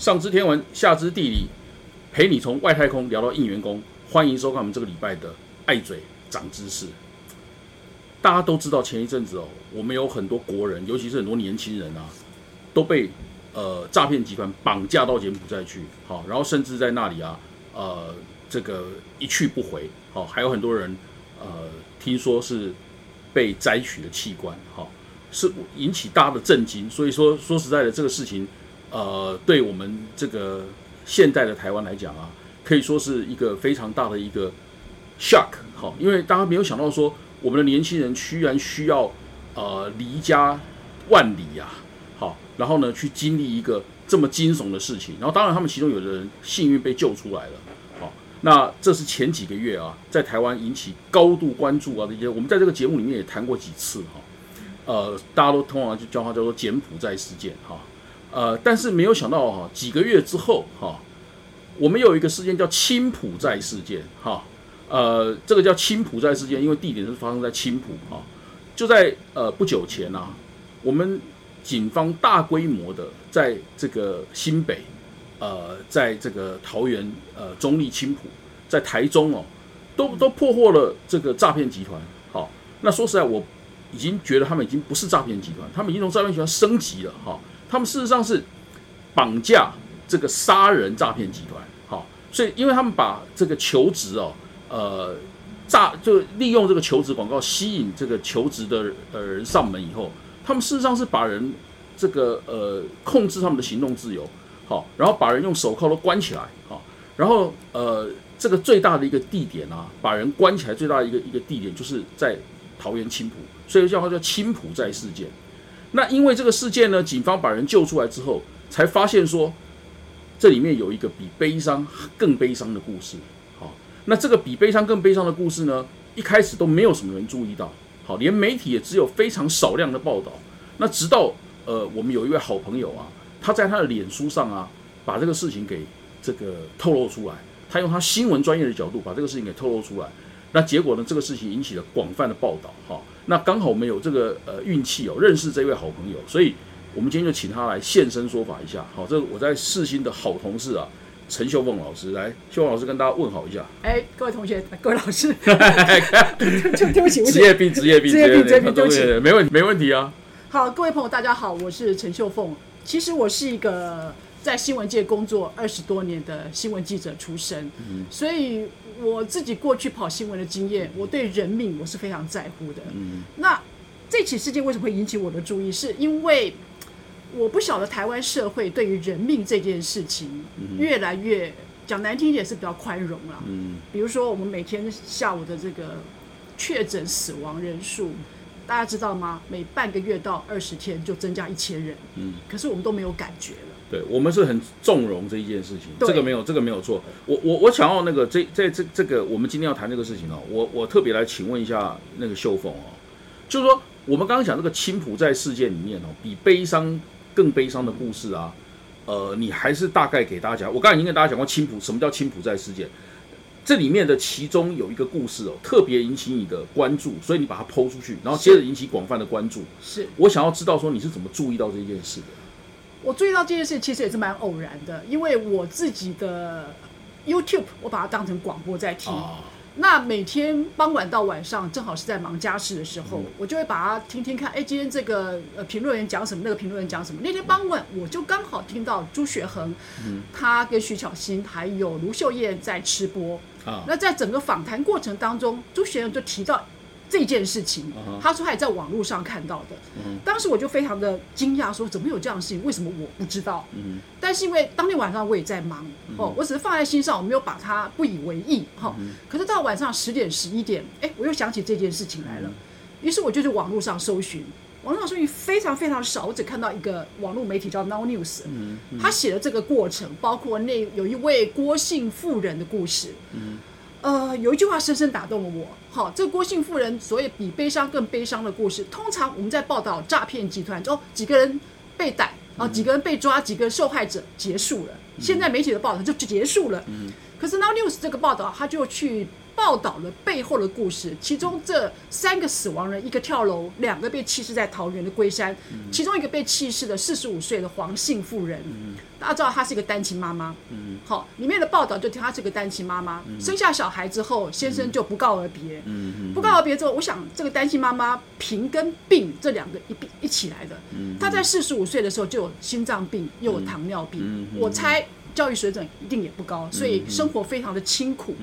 上知天文，下知地理，陪你从外太空聊到应员工。欢迎收看我们这个礼拜的爱嘴长知识。大家都知道，前一阵子哦，我们有很多国人，尤其是很多年轻人啊，都被呃诈骗集团绑架到柬埔寨去，好，然后甚至在那里啊，呃，这个一去不回，好，还有很多人呃，听说是被摘取的器官，好，是引起大家的震惊。所以说，说实在的，这个事情，呃，对我们这个现代的台湾来讲啊。可以说是一个非常大的一个 shock，好，因为大家没有想到说，我们的年轻人居然需要呃离家万里呀，好，然后呢去经历一个这么惊悚的事情，然后当然他们其中有的人幸运被救出来了，好，那这是前几个月啊，在台湾引起高度关注啊这些，我们在这个节目里面也谈过几次哈，呃，大家都通常就叫它叫做柬埔寨事件哈，呃，但是没有想到哈，几个月之后哈。我们有一个事件叫青浦寨事件，哈，呃，这个叫青浦寨事件，因为地点是发生在青浦，哈，就在呃不久前啊，我们警方大规模的在这个新北，呃，在这个桃园，呃，中立青浦，在台中哦，都都破获了这个诈骗集团，好，那说实在，我已经觉得他们已经不是诈骗集团，他们已经从诈骗集团升级了，哈，他们事实上是绑架这个杀人诈骗集团。好所以，因为他们把这个求职哦，呃，诈就利用这个求职广告吸引这个求职的呃人上门以后，他们事实上是把人这个呃控制他们的行动自由，好，然后把人用手铐都关起来，好，然后呃这个最大的一个地点啊，把人关起来最大的一个一个地点就是在桃园青浦，所以叫它叫青浦寨事件。那因为这个事件呢，警方把人救出来之后，才发现说。这里面有一个比悲伤更悲伤的故事，好，那这个比悲伤更悲伤的故事呢，一开始都没有什么人注意到，好，连媒体也只有非常少量的报道。那直到呃，我们有一位好朋友啊，他在他的脸书上啊，把这个事情给这个透露出来，他用他新闻专业的角度把这个事情给透露出来。那结果呢，这个事情引起了广泛的报道，哈，那刚好我们有这个呃运气哦，认识这位好朋友，所以。我们今天就请他来现身说法一下。好，这我在世新的好同事啊，陈秀凤老师来，秀凤老师跟大家问好一下。哎，各位同学，各位老师，对对不起，职业病，职业病，职业病，职业病，对不起，没问题，没问题啊。好，各位朋友，大家好，我是陈秀凤。其实我是一个在新闻界工作二十多年的新闻记者出身，所以我自己过去跑新闻的经验，我对人命我是非常在乎的。嗯，那这起事件为什么会引起我的注意？是因为我不晓得台湾社会对于人命这件事情越来越讲难听一点是比较宽容了。嗯，比如说我们每天下午的这个确诊死亡人数，大家知道吗？每半个月到二十天就增加一千人。嗯，可是我们都没有感觉了。对，我们是很纵容这一件事情，这个没有，这个没有错。我我我想要那个这这这这个，我们今天要谈这个事情哦，我我特别来请问一下那个秀凤哦，就是说我们刚刚讲这个青浦在事件里面哦，比悲伤。更悲伤的故事啊，呃，你还是大概给大家讲。我刚才已经跟大家讲过青浦，什么叫青浦在事件？这里面的其中有一个故事哦，特别引起你的关注，所以你把它抛出去，然后接着引起广泛的关注。是我想要知道说你是怎么注意到这件事的？我注意到这件事其实也是蛮偶然的，因为我自己的 YouTube 我把它当成广播在听。那每天傍晚到晚上，正好是在忙家事的时候，我就会把它听听看。哎，今天这个呃评论员讲什么？那个评论员讲什么？那天傍晚我就刚好听到朱学恒，他跟徐巧芯还有卢秀燕在吃播。啊，那在整个访谈过程当中，朱学恒就提到。这件事情，他说他也在网络上看到的。当时我就非常的惊讶，说怎么有这样的事情？为什么我不知道？但是因为当天晚上我也在忙哦，我只是放在心上，我没有把它不以为意哈。可是到晚上十点十一点，哎，我又想起这件事情来了。于是我就去网络上搜寻，网络上搜寻非常非常少，我只看到一个网络媒体叫 Now News，他写的这个过程，包括那有一位郭姓妇人的故事。呃，有一句话深深打动了我。好，这个郭姓妇人所以比悲伤更悲伤的故事，通常我们在报道诈骗集团，哦，几个人被逮，啊，几个人被抓，几个受害者结束了。现在媒体的报道就结束了。嗯。可是 Now News 这个报道，他就去报道了背后的故事。其中这三个死亡人，一个跳楼，两个被弃尸在桃园的龟山，其中一个被弃尸的四十五岁的黄姓妇人。大家知道她是一个单亲妈妈。好，里面的报道就听她是个单亲妈妈，生下小孩之后，先生就不告而别。不告而别之后，我想这个单亲妈妈贫跟病这两个一并一起来的。她在四十五岁的时候就有心脏病，又有糖尿病。我猜。教育水准一定也不高，所以生活非常的清苦。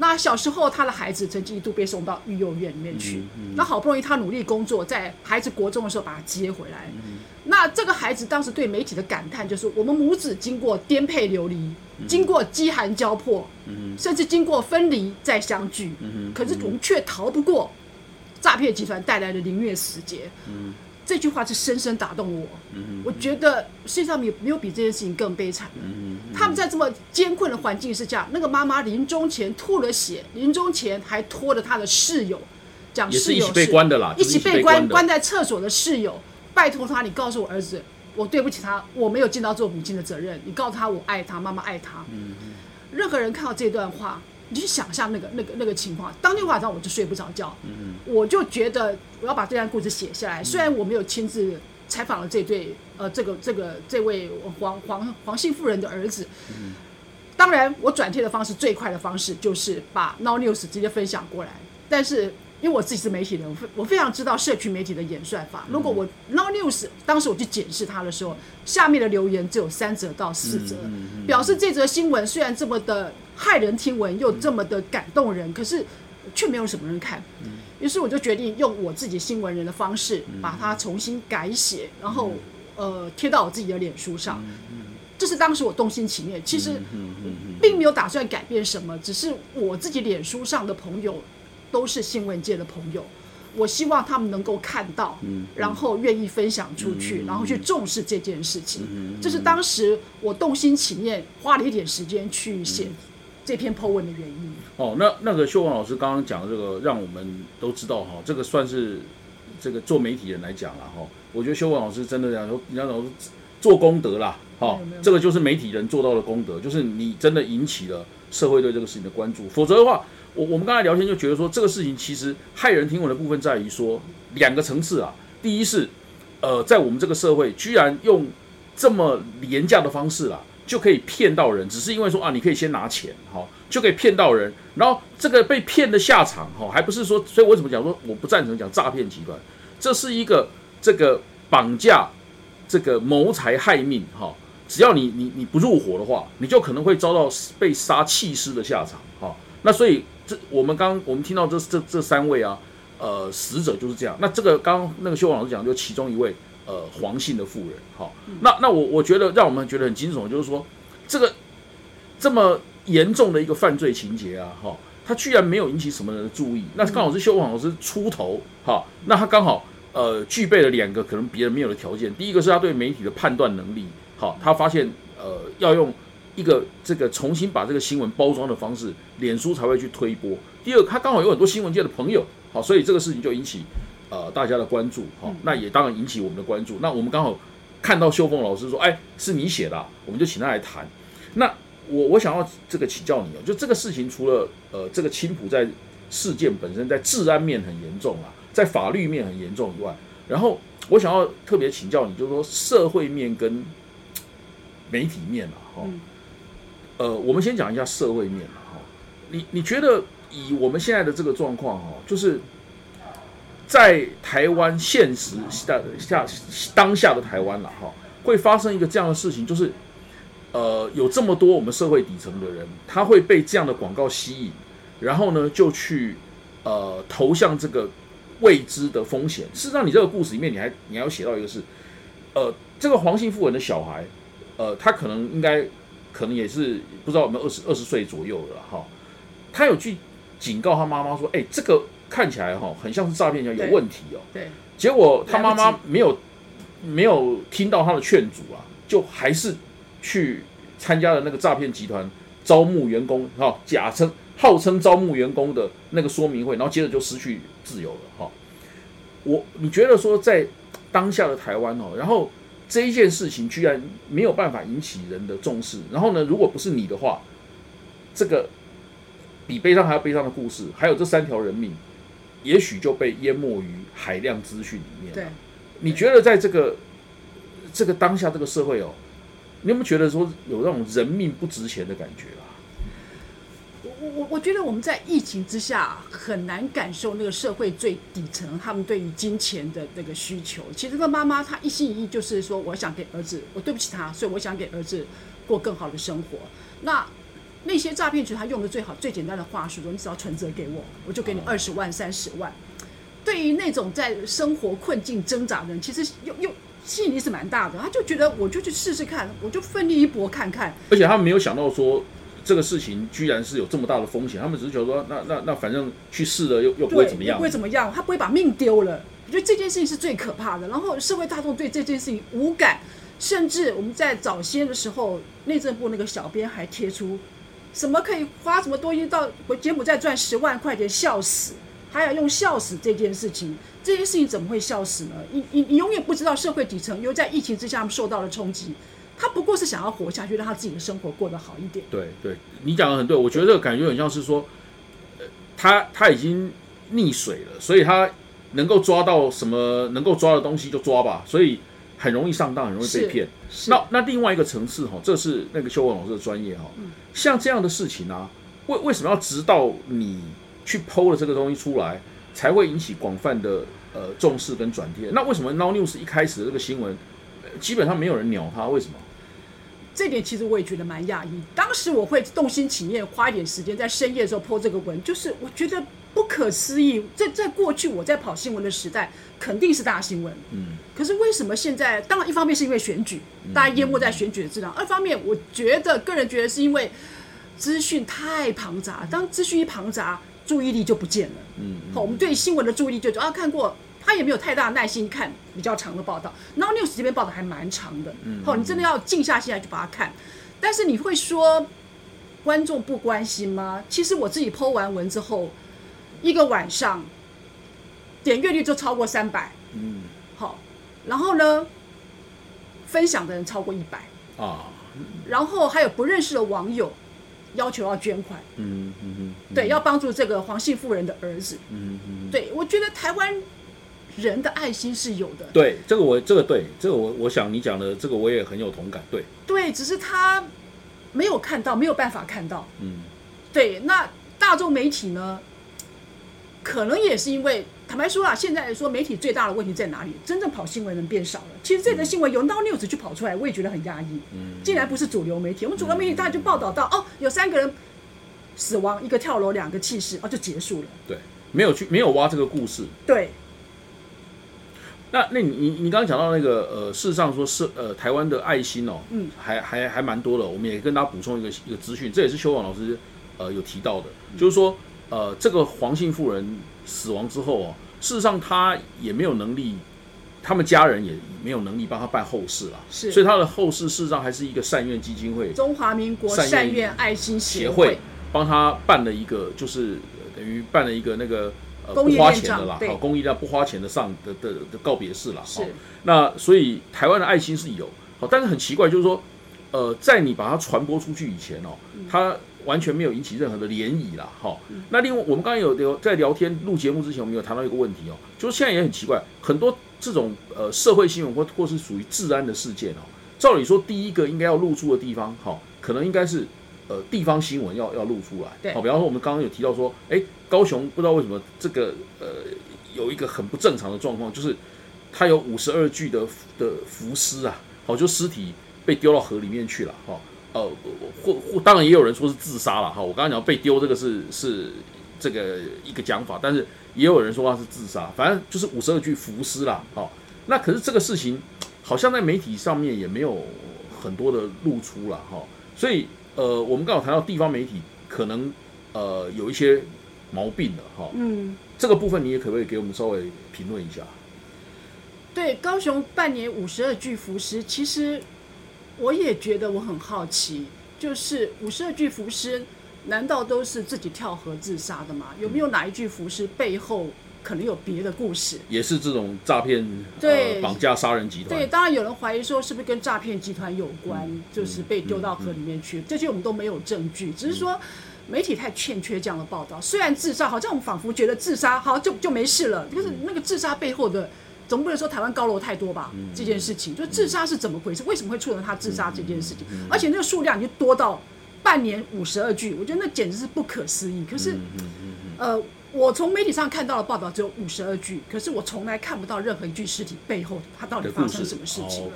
那小时候他的孩子曾经一度被送到育幼院里面去，那好不容易他努力工作，在孩子国中的时候把他接回来。那这个孩子当时对媒体的感叹就是：我们母子经过颠沛流离，经过饥寒交迫，甚至经过分离再相聚，可是我们却逃不过诈骗集团带来的凌虐死劫。这句话是深深打动我。我觉得世界上没有没有比这件事情更悲惨的。他们在这么艰困的环境之下，那个妈妈临终前吐了血，临终前还拖着他的室友，讲室友是被关的啦，一起被关关在厕所的室友，拜托他，你告诉我儿子，我对不起他，我没有尽到做母亲的责任。你告诉他，我爱他，妈妈爱他。任何人看到这段话。你去想象那个、那个、那个情况，当天晚上我就睡不着觉，我就觉得我要把这段故事写下来。虽然我没有亲自采访了这对呃，这个、这个、这位黄黄黄姓妇人的儿子，当然我转贴的方式最快的方式就是把 Now News 直接分享过来，但是。因为我自己是媒体人，我非我非常知道社群媒体的演算法。如果我 Now News 当时我去检视它的时候，下面的留言只有三则到四则，表示这则新闻虽然这么的骇人听闻，又这么的感动人，可是却没有什么人看。于是我就决定用我自己新闻人的方式，把它重新改写，然后呃贴到我自己的脸书上。这是当时我动心起念，其实并没有打算改变什么，只是我自己脸书上的朋友。都是新闻界的朋友，我希望他们能够看到，然后愿意分享出去，然后去重视这件事情。这是当时我动心起念，花了一点时间去写这篇 po 文的原因。哦，那那个秀文老师刚刚讲的这个，让我们都知道哈，这个算是这个做媒体人来讲了哈。我觉得秀文老师真的讲说，你要讲做功德啦，哈，这个就是媒体人做到的功德，就是你真的引起了社会对这个事情的关注，否则的话。我我们刚才聊天就觉得说，这个事情其实骇人听闻的部分在于说两个层次啊。第一是，呃，在我们这个社会，居然用这么廉价的方式啦，就可以骗到人，只是因为说啊，你可以先拿钱，哈，就可以骗到人。然后这个被骗的下场，哈，还不是说，所以为什么讲说我不赞成讲诈骗集团？这是一个这个绑架，这个谋财害命，哈，只要你你你不入伙的话，你就可能会遭到被杀弃尸的下场，哈。那所以。这我们刚我们听到这这这三位啊，呃，死者就是这样。那这个刚刚那个修王老师讲，就其中一位呃黄姓的富人，好，那那我我觉得让我们觉得很惊悚，就是说这个这么严重的一个犯罪情节啊，哈，他居然没有引起什么人的注意。那刚好是修网老师出头，哈，那他刚好呃具备了两个可能别人没有的条件。第一个是他对媒体的判断能力，好，他发现呃要用。一个这个重新把这个新闻包装的方式，脸书才会去推播。第二，他刚好有很多新闻界的朋友，好，所以这个事情就引起呃大家的关注，哈，那也当然引起我们的关注。那我们刚好看到秀凤老师说，哎，是你写的，我们就请他来谈。那我我想要这个请教你哦，就这个事情除了呃这个青浦在事件本身在治安面很严重啊，在法律面很严重以外，然后我想要特别请教你，就是说社会面跟媒体面啊，哈。呃，我们先讲一下社会面嘛哈。你你觉得以我们现在的这个状况哈，就是在台湾现实下下当下的台湾了哈，会发生一个这样的事情，就是呃，有这么多我们社会底层的人，他会被这样的广告吸引，然后呢就去呃投向这个未知的风险。事实上，你这个故事里面，你还你还要写到一个是，呃，这个黄姓妇人的小孩，呃，他可能应该。可能也是不知道有没有二十二十岁左右了哈，他有去警告他妈妈说：“哎，这个看起来哈很像是诈骗，一样有问题哦。”对。结果他妈妈没有没有听到他的劝阻啊，就还是去参加了那个诈骗集团招募员工哈，假称号称招募员工的那个说明会，然后接着就失去自由了哈。我你觉得说在当下的台湾哦，然后。这一件事情居然没有办法引起人的重视，然后呢，如果不是你的话，这个比悲伤还要悲伤的故事，还有这三条人命，也许就被淹没于海量资讯里面。对，你觉得在这个这个当下这个社会哦，你有没有觉得说有那种人命不值钱的感觉啊？我我我我觉得我们在疫情之下很难感受那个社会最底层他们对于金钱的那个需求。其实这个妈妈她一心一意就是说，我想给儿子，我对不起他，所以我想给儿子过更好的生活。那那些诈骗局他用的最好最简单的话术说，你只要存折给我，我就给你二十万、三十万。对于那种在生活困境挣扎的人，其实又又吸引力是蛮大的。他就觉得我就去试试看，我就奋力一搏看看。而且他们没有想到说这个事情居然是有这么大的风险，他们只是觉得说，那那那反正去试了又又不会怎么样不会，怎么样，他不会把命丢了。我觉得这件事情是最可怕的。然后社会大众对这件事情无感，甚至我们在早些的时候，内政部那个小编还贴出什么可以花什么东西到回柬埔寨赚十万块钱，笑死！还要用笑死这件事情，这件事情怎么会笑死呢？你你你永远不知道社会底层又在疫情之下受到了冲击，他不过是想要活下去，让他自己的生活过得好一点。对对，你讲的很对，我觉得这个感觉很像是说，呃，他他已经溺水了，所以他能够抓到什么能够抓的东西就抓吧，所以很容易上当，很容易被骗。是那那另外一个层次哈，这是那个修文老师的专业哈，像这样的事情啊，为为什么要直到你去剖了这个东西出来，才会引起广泛的呃重视跟转贴？那为什么 Now News 一开始的这个新闻，呃基本上没有人鸟它？为什么？这点其实我也觉得蛮讶异。当时我会动心起念，花一点时间在深夜的时候 po 这个文，就是我觉得不可思议。在在过去我在跑新闻的时代，肯定是大新闻。嗯，可是为什么现在？当然，一方面是因为选举，大家淹没在选举的质量；二方面，我觉得个人觉得是因为资讯太庞杂。当资讯一庞杂，注意力就不见了。嗯，好，我们对新闻的注意力就啊看过，他也没有太大的耐心看比较长的报道。然后 news 这边报道还蛮长的，好，你真的要静下心来去把它看。但是你会说观众不关心吗？其实我自己 PO 完文之后，一个晚上点阅率就超过三百，嗯好，然后呢，分享的人超过一百，啊，然后还有不认识的网友要求要捐款，嗯嗯嗯，对，要帮助这个黄姓妇人的儿子。嗯嗯，对，我觉得台湾人的爱心是有的，对，这个我这个对，这个我我想你讲的这个我也很有同感，对，对，只是他没有看到，没有办法看到。嗯对，那大众媒体呢，可能也是因为坦白说啊，现在说媒体最大的问题在哪里？真正跑新闻人变少了。其实这则新闻由 Now News 去跑出来，我也觉得很压抑。嗯，竟然不是主流媒体，我们主流媒体大家就报道到哦，有三个人死亡，一个跳楼，两个弃尸，哦，就结束了。对，没有去没有挖这个故事。对，那那你你你刚刚讲到那个呃，事实上说是呃台湾的爱心哦，嗯，还还还蛮多的。我们也跟大家补充一个一个资讯，这也是修网老师呃有提到的，就是说呃这个黄姓妇人死亡之后哦，事实上他也没有能力，他们家人也没有能力帮他办后事了，是所以他的后事事实上还是一个善愿基金会中华民国善愿爱心协会会帮他办了一个，就是呃等于办了一个那个呃不花钱的啦，好公益的不花钱的上的的的告别式啦。是好那所以台湾的爱心是有，好，但是很奇怪，就是说，呃，在你把它传播出去以前哦，嗯它完全没有引起任何的涟漪啦，哈、那另外，我们刚刚有聊在聊天录节目之前，我们有谈到一个问题哦，就是现在也很奇怪，很多这种呃社会新闻或或是属于治安的事件哦，照理说第一个应该要露出的地方，好、可能应该是呃地方新闻要要露出来，对。好、比方说我们刚刚有提到说，哎，高雄不知道为什么这个呃有一个很不正常的状况，就是它有五十二具的的浮尸啊，好，就尸体被丢到河里面去了，哈、呃，或或当然也有人说是自杀了，哈，我刚刚讲被丢这个是是这个一个讲法，但是也有人说他是自杀，反正就是五十二具浮尸啦，好、那可是这个事情好像在媒体上面也没有很多的露出了，哈、所以呃，我们刚好谈到地方媒体可能呃有一些毛病的，哈、嗯，这个部分你也可不可以给我们稍微评论一下？对，高雄半年五十二具浮尸，其实我也觉得我很好奇，就是五十二具浮尸，难道都是自己跳河自杀的吗？有没有哪一具浮尸背后可能有别的故事。也是这种诈骗、对呃、绑架、杀人集团。对，当然有人怀疑说是不是跟诈骗集团有关，就是被丢到河里面去，这些我们都没有证据，只是说媒体太欠缺这样的报道。虽然自杀，好像我们仿佛觉得自杀好就就没事了，可是那个自杀背后的。总不能说台湾高楼太多吧？这件事情，就自杀是怎么回事？为什么会促成他自杀这件事情？而且那个数量已经多到半年五十二具，我觉得那简直是不可思议。可是，呃，我从媒体上看到的报道只有五十二句，可是我从来看不到任何一具尸体背后它到底发生什么事情。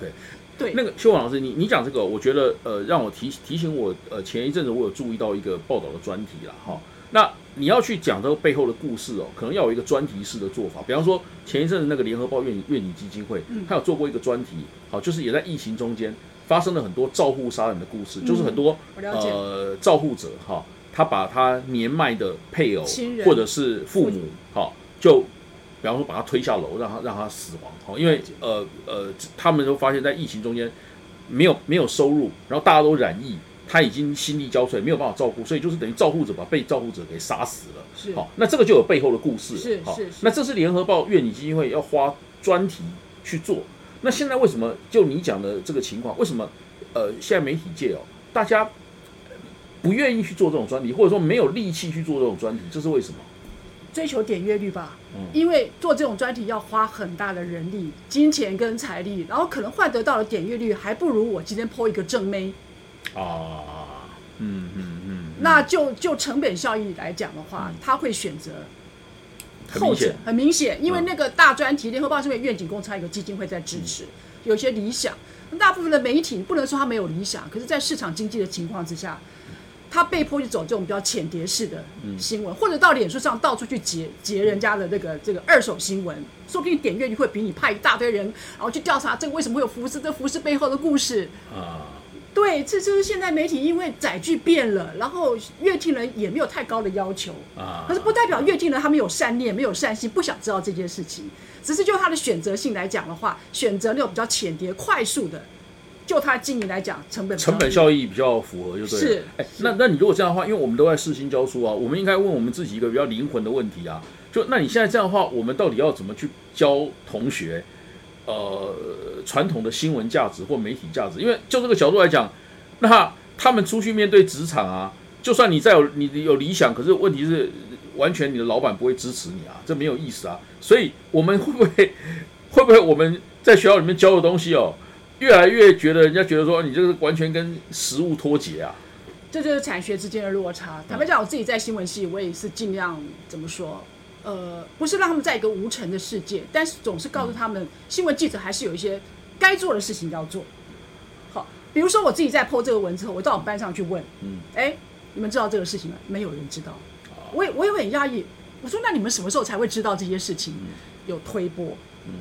对，那个修王老师，你你讲这个，我觉得呃，让我提提醒我，呃，前一阵子我有注意到一个报道的专题啦，哈，那。你要去讲这个背后的故事哦，可能要有一个专题式的做法。比方说，前一阵子那个联合报愿愿景基金会，他有做过一个专题，好，就是也在疫情中间发生了很多照护杀人的故事，就是很多呃照护者哈，他把他年迈的配偶或者是父母，好，就比方说把他推下楼，让他让他死亡，好，因为呃呃，他们都发现，在疫情中间没有没有收入，然后大家都染疫。他已经心力交瘁，没有办法照顾，所以就是等于照顾者把被照顾者给杀死了。是好，那这个就有背后的故事。是是。那这是联合报愿你基金会要花专题去做。那现在为什么就你讲的这个情况？为什么呃，现在媒体界哦，大家不愿意去做这种专题，或者说没有力气去做这种专题？这是为什么？追求点阅率吧。嗯。因为做这种专题要花很大的人力、金钱跟财力，然后可能换得到的点阅率还不如我今天抛一个正妹。啊，嗯嗯嗯，那就就成本效益来讲的话，他会选择后者，很明显，因为那个大专题，联合报是因为愿景工厂有个基金会在支持，有些理想。大部分的媒体不能说他没有理想，可是，在市场经济的情况之下，他被迫去走这种比较浅碟式的新闻，或者到脸书上到处去截截人家的这个这个二手新闻，说不定点阅率会比你派一大堆人，然后去调查这个为什么会有服饰，这服饰背后的故事啊。对，这就是现在媒体因为载具变了，然后乐听人也没有太高的要求啊。可是不代表乐听人他们有善念、没有善心，不想知道这件事情。只是就他的选择性来讲的话，选择那种比较浅碟、快速的，就他经营来讲，成本成本效益比较符合，就对。是，哎，那那你如果这样的话，因为我们都在试新教书啊，我们应该问我们自己一个比较灵魂的问题啊，就那你现在这样的话，我们到底要怎么去教同学？呃，传统的新闻价值或媒体价值，因为就这个角度来讲，那他们出去面对职场啊，就算你再有你有理想，可是问题是完全你的老板不会支持你啊，这没有意思啊。所以我们会不会会不会我们在学校里面教的东西哦，越来越觉得人家觉得说你这个完全跟实物脱节啊？这就是产学之间的落差。坦白讲，我自己在新闻系，我也是尽量怎么说。呃，不是让他们在一个无尘的世界，但是总是告诉他们，新闻记者还是有一些该做的事情要做。好，比如说我自己在 PO 这个文之后，我到我们班上去问，嗯，哎，你们知道这个事情吗？没有人知道。我也我也很压抑。我说那你们什么时候才会知道这些事情？有推波。嗯。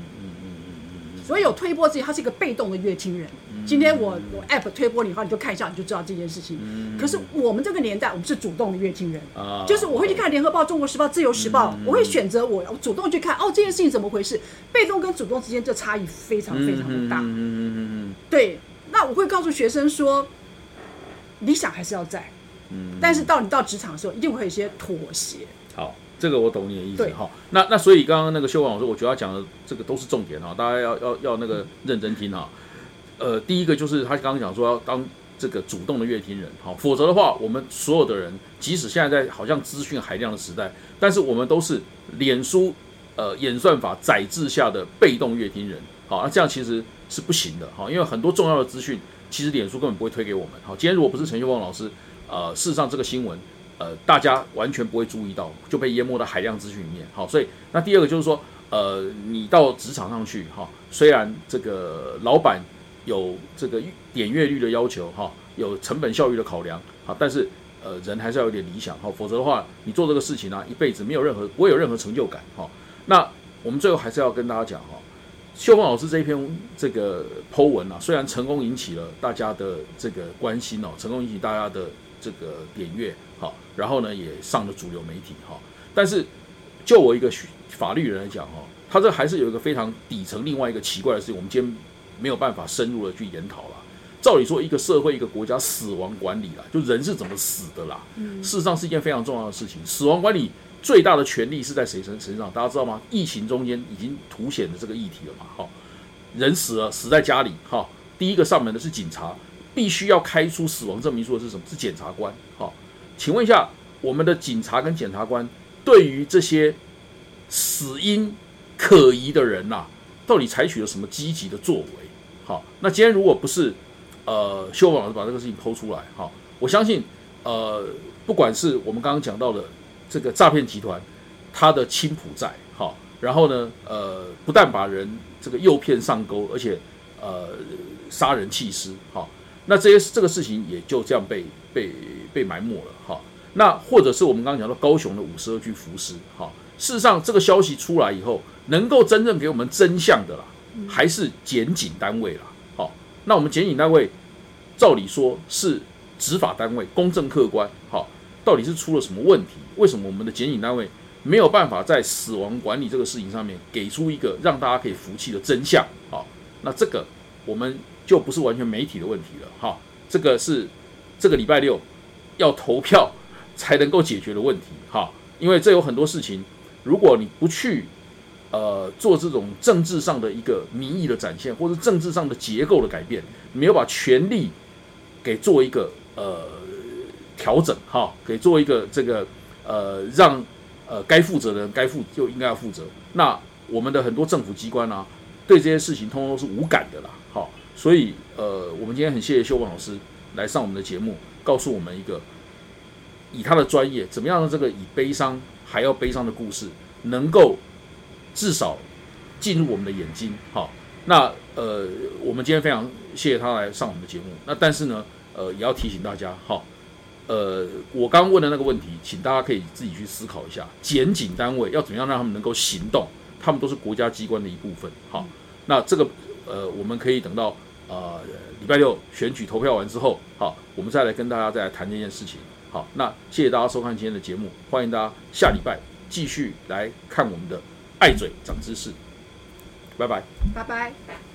所以有推波之前，他是一个被动的乐听人。今天我我 app 推波你的话，你就看一下，你就知道这件事情。可是我们这个年代，我们是主动的乐听人，就是我会去看《联合报》《中国时报》《自由时报》，我会选择我主动去看哦，这件事情怎么回事？被动跟主动之间这差异非常非常的大。嗯嗯嗯对，那我会告诉学生说，理想还是要在，嗯，但是到你到职场的时候，一定会有一些妥协。好，这个我懂你的意思。哈，那那所以刚刚那个修王老师，我觉得他讲的这个都是重点哈，大家要要要那个认真听哈。呃，第一个就是他刚刚讲说要当这个主动的乐听人，哈，否则的话，我们所有的人，即使现在在好像资讯海量的时代，但是我们都是脸书呃演算法载制下的被动乐听人，好，那这样其实是不行的，哈，因为很多重要的资讯，其实脸书根本不会推给我们，好，今天如果不是陈秀旺老师，呃，事实上这个新闻，呃，大家完全不会注意到，就被淹没到海量资讯里面，好，所以那第二个就是说，呃，你到职场上去，哈，虽然这个老板。有这个点阅率的要求哈，有成本效益的考量好，但是呃人还是要有点理想哈，否则的话你做这个事情呢，一辈子没有任何不会有任何成就感哈。那我们最后还是要跟大家讲哈，秀峰老师这一篇这个 Po 文啊，虽然成功引起了大家的这个关心哦，成功引起大家的这个点阅好，然后呢也上了主流媒体哈，但是就我一个法律人来讲哈，他这还是有一个非常底层另外一个奇怪的事情，我们今天。没有办法深入的去研讨了。照理说，一个社会、一个国家死亡管理啦，就人是怎么死的啦，事实上是一件非常重要的事情。死亡管理最大的权力是在谁身身上？大家知道吗？疫情中间已经凸显了这个议题了嘛？好，人死了，死在家里，哈，第一个上门的是警察，必须要开出死亡证明书的是什么？是检察官。好，请问一下，我们的警察跟检察官对于这些死因可疑的人呐，到底采取了什么积极的作为？好，那今天如果不是呃，修文老师把这个事情剖出来，好，我相信呃，不管是我们刚刚讲到的这个诈骗集团，他的青浦债，好，然后呢，呃，不但把人这个诱骗上钩，而且呃，杀人弃尸，好，那这些这个事情也就这样被被被埋没了，哈。那或者是我们刚刚讲到高雄的五十二具浮尸，哈，事实上这个消息出来以后，能够真正给我们真相的啦。还是检警单位啦，好，那我们检警单位照理说是执法单位，公正客观，好，到底是出了什么问题？为什么我们的检警单位没有办法在死亡管理这个事情上面给出一个让大家可以服气的真相？好，那这个我们就不是完全媒体的问题了，哈，这个是这个礼拜六要投票才能够解决的问题，哈，因为这有很多事情，如果你不去。呃，做这种政治上的一个民意的展现，或者政治上的结构的改变，没有把权力给做一个呃调整哈，给做一个这个呃让呃该负责的人该负就应该要负责。那我们的很多政府机关啊，对这些事情通通都是无感的啦。好，所以呃，我们今天很谢谢修文老师来上我们的节目，告诉我们一个以他的专业，怎么样让这个以悲伤还要悲伤的故事能够。至少进入我们的眼睛，好，那呃，我们今天非常谢谢他来上我们的节目。那但是呢，呃，也要提醒大家，好，呃，我刚问的那个问题，请大家可以自己去思考一下，检警单位要怎么样让他们能够行动？他们都是国家机关的一部分，好，那这个呃，我们可以等到呃礼拜六选举投票完之后，好，我们再来跟大家再来谈这件事情。好，那谢谢大家收看今天的节目，欢迎大家下礼拜继续来看我们的。爱嘴长知识，拜拜，拜拜。